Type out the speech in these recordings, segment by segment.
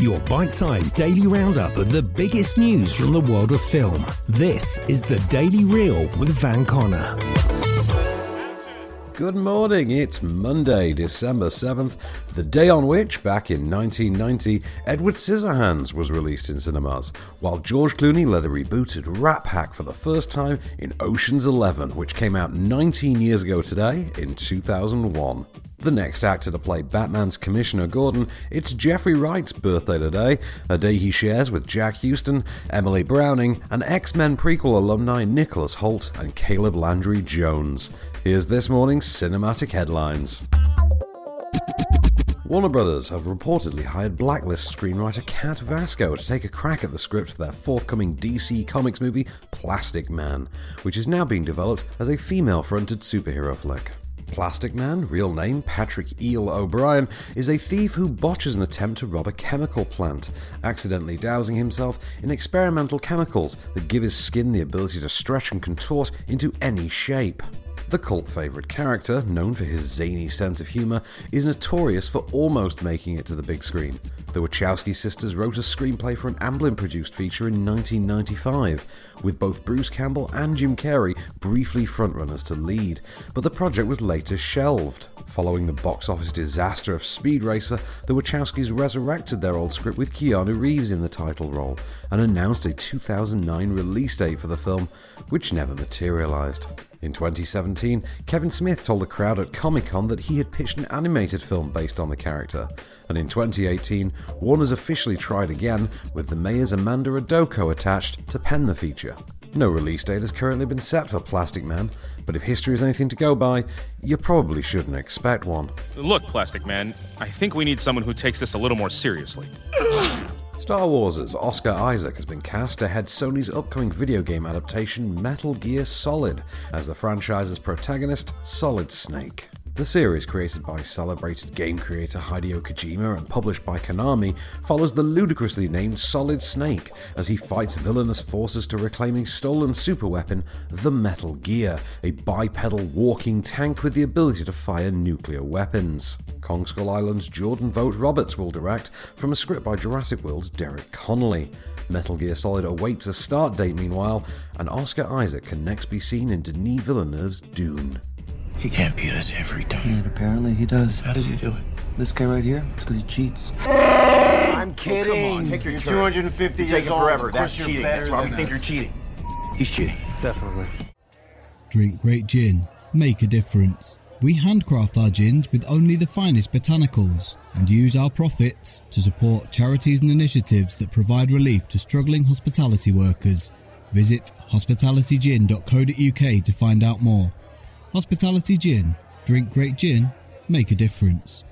Your bite sized daily roundup of the biggest news from the world of film. This is the Daily Reel with Van Connor. Good morning, it's Monday, December 7th, the day on which, back in 1990, Edward Scissorhands was released in cinemas, while George Clooney led a rebooted Rat Pack for the first time in Ocean's Eleven, which came out 19 years ago today in 2001. The next actor to play Batman's Commissioner Gordon, it's Jeffrey Wright's birthday today, a day he shares with Jack Huston, Emily Browning, and X Men prequel alumni Nicholas Hoult and Caleb Landry Jones. Here's this morning's cinematic headlines. Warner Brothers have reportedly hired Blacklist screenwriter Cat Vasko to take a crack at the script for their forthcoming DC Comics movie Plastic Man, which is now being developed as a female fronted superhero flick. Plastic Man, real name Patrick Eel O'Brien, is a thief who botches an attempt to rob a chemical plant, accidentally dousing himself in experimental chemicals that give his skin the ability to stretch and contort into any shape. The cult favourite character, known for his zany sense of humour, is notorious for almost making it to the big screen. The Wachowski sisters wrote a screenplay for an Amblin produced feature in 1995, with both Bruce Campbell and Jim Carrey briefly frontrunners to lead, but the project was later shelved. Following the box office disaster of Speed Racer, the Wachowskis resurrected their old script with Keanu Reeves in the title role and announced a 2009 release date for the film, which never materialised. In 2017, Kevin Smith told a crowd at Comic Con that he had pitched an animated film based on the character. And in 2018, Warner's officially tried again, with the mayor's Amanda Idoko attached to pen the feature. No release date has currently been set for Plastic Man, but if history is anything to go by, you probably shouldn't expect one. Look, Plastic Man, I think we need someone who takes this a little more seriously. Star Wars' Oscar Isaac has been cast to head Sony's upcoming video game adaptation Metal Gear Solid as the franchise's protagonist, Solid Snake. The series, created by celebrated game creator Hideo Kojima and published by Konami, follows the ludicrously named Solid Snake as he fights villainous forces to reclaim stolen superweapon, the Metal Gear, a bipedal walking tank with the ability to fire nuclear weapons. Kong Skull Island's Jordan Vogt Roberts will direct from a script by Jurassic World's Derek Connolly. Metal Gear Solid awaits a start date meanwhile, and Oscar Isaac can next be seen in Denis Villeneuve's Dune. He can't beat us every time. And apparently he does. How does he do it? This guy right here, it's because he cheats. I'm kidding. Oh, come on, take your you're turn. 250 You're taking forever. That's cheating. better That's why we than think you're cheating. He's cheating. Definitely. Drink great gin, make a difference. We handcraft our gins with only the finest botanicals and use our profits to support charities and initiatives that provide relief to struggling hospitality workers. Visit hospitalitygin.co.uk to find out more. Hospitality Gin. Drink great gin, make a difference.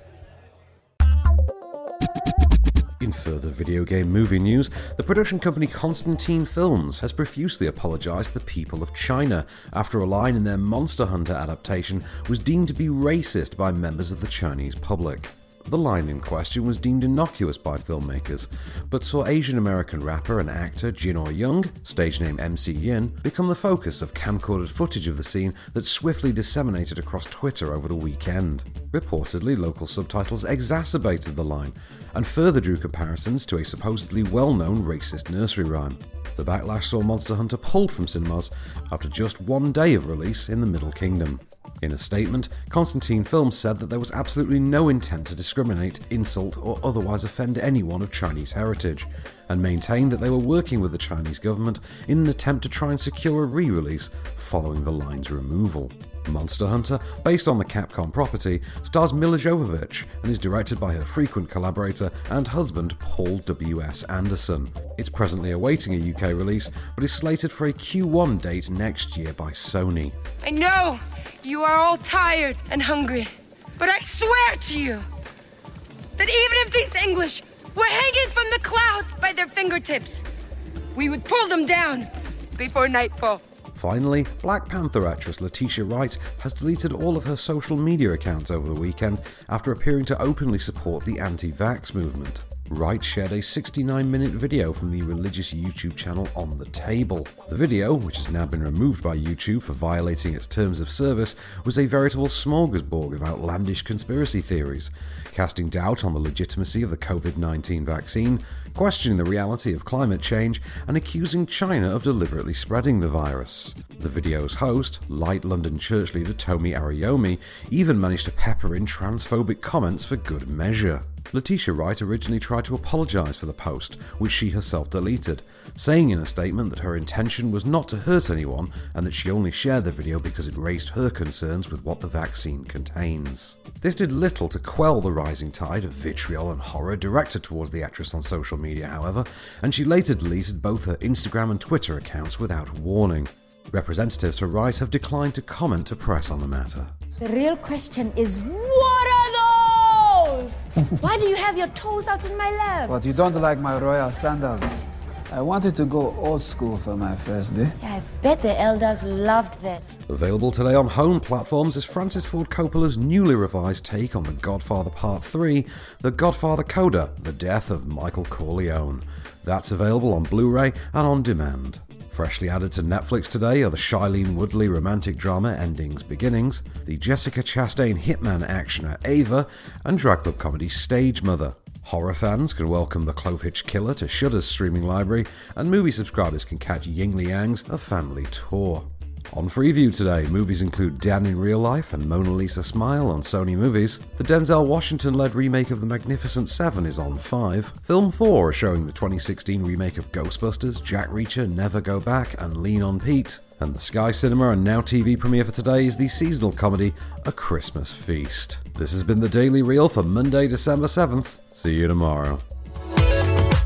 In further video game movie news, the production company Constantine Films has profusely apologised to the people of China after a line in their Monster Hunter adaptation was deemed to be racist by members of the Chinese public. The line in question was deemed innocuous by filmmakers, but saw Asian American rapper and actor Jin Au-Yeung, stage name MC Jin, become the focus of camcorded footage of the scene that swiftly disseminated across Twitter over the weekend. Reportedly, local subtitles exacerbated the line and further drew comparisons to a supposedly well known racist nursery rhyme. The backlash saw Monster Hunter pulled from cinemas after just one day of release in the Middle Kingdom. In a statement, Constantine Films said that there was absolutely no intent to discriminate, insult, or otherwise offend anyone of Chinese heritage, and maintained that they were working with the Chinese government in an attempt to try and secure a re release following the line's removal. Monster Hunter, based on the Capcom property, stars Milla Jovovich and is directed by her frequent collaborator and husband Paul W.S. Anderson. It's presently awaiting a UK release, but is slated for a Q1 date next year by Sony. I know you are all tired and hungry, but I swear to you that even if these English were hanging from the clouds by their fingertips, we would pull them down before nightfall. Finally, Black Panther actress Letitia Wright has deleted all of her social media accounts over the weekend after appearing to openly support the anti vax movement. Wright shared a 69 minute video from the religious YouTube channel On the Table. The video, which has now been removed by YouTube for violating its terms of service, was a veritable smorgasbord of outlandish conspiracy theories, casting doubt on the legitimacy of the COVID 19 vaccine, questioning the reality of climate change, and accusing China of deliberately spreading the virus. The video's host, Light London church leader Tomi Arayomi, even managed to pepper in transphobic comments for good measure. Letitia Wright originally tried to apologise for the post, which she herself deleted, saying in a statement that her intention was not to hurt anyone and that she only shared the video because it raised her concerns with what the vaccine contains. This did little to quell the rising tide of vitriol and horror directed towards the actress on social media, however, and she later deleted both her Instagram and Twitter accounts without warning. Representatives for Wright have declined to comment to press on the matter. The real question is what? Why do you have your toes out in my lap? But you don't like my royal sandals. I wanted to go old school for my first day. Yeah, I bet the elders loved that. Available today on home platforms is Francis Ford Coppola's newly revised take on The Godfather Part 3, The Godfather Coda The Death of Michael Corleone. That's available on Blu ray and on demand. Freshly added to Netflix today are the Shailene Woodley romantic drama Endings Beginnings, the Jessica Chastain hitman actioner Ava, and drag club comedy Stage Mother. Horror fans can welcome The Clovehitch Killer to Shudder's streaming library, and MUBI subscribers can catch Ying Liang's A Family Tour. On Freeview today, movies include Dan in Real Life and Mona Lisa Smile on Sony Movies. The Denzel Washington led remake of The Magnificent Seven is on 5. Film 4 are showing the 2016 remake of Ghostbusters, Jack Reacher, Never Go Back, and Lean on Pete. And the Sky Cinema and Now TV premiere for today is the seasonal comedy A Christmas Feast. This has been the Daily Reel for Monday, December 7th. See you tomorrow.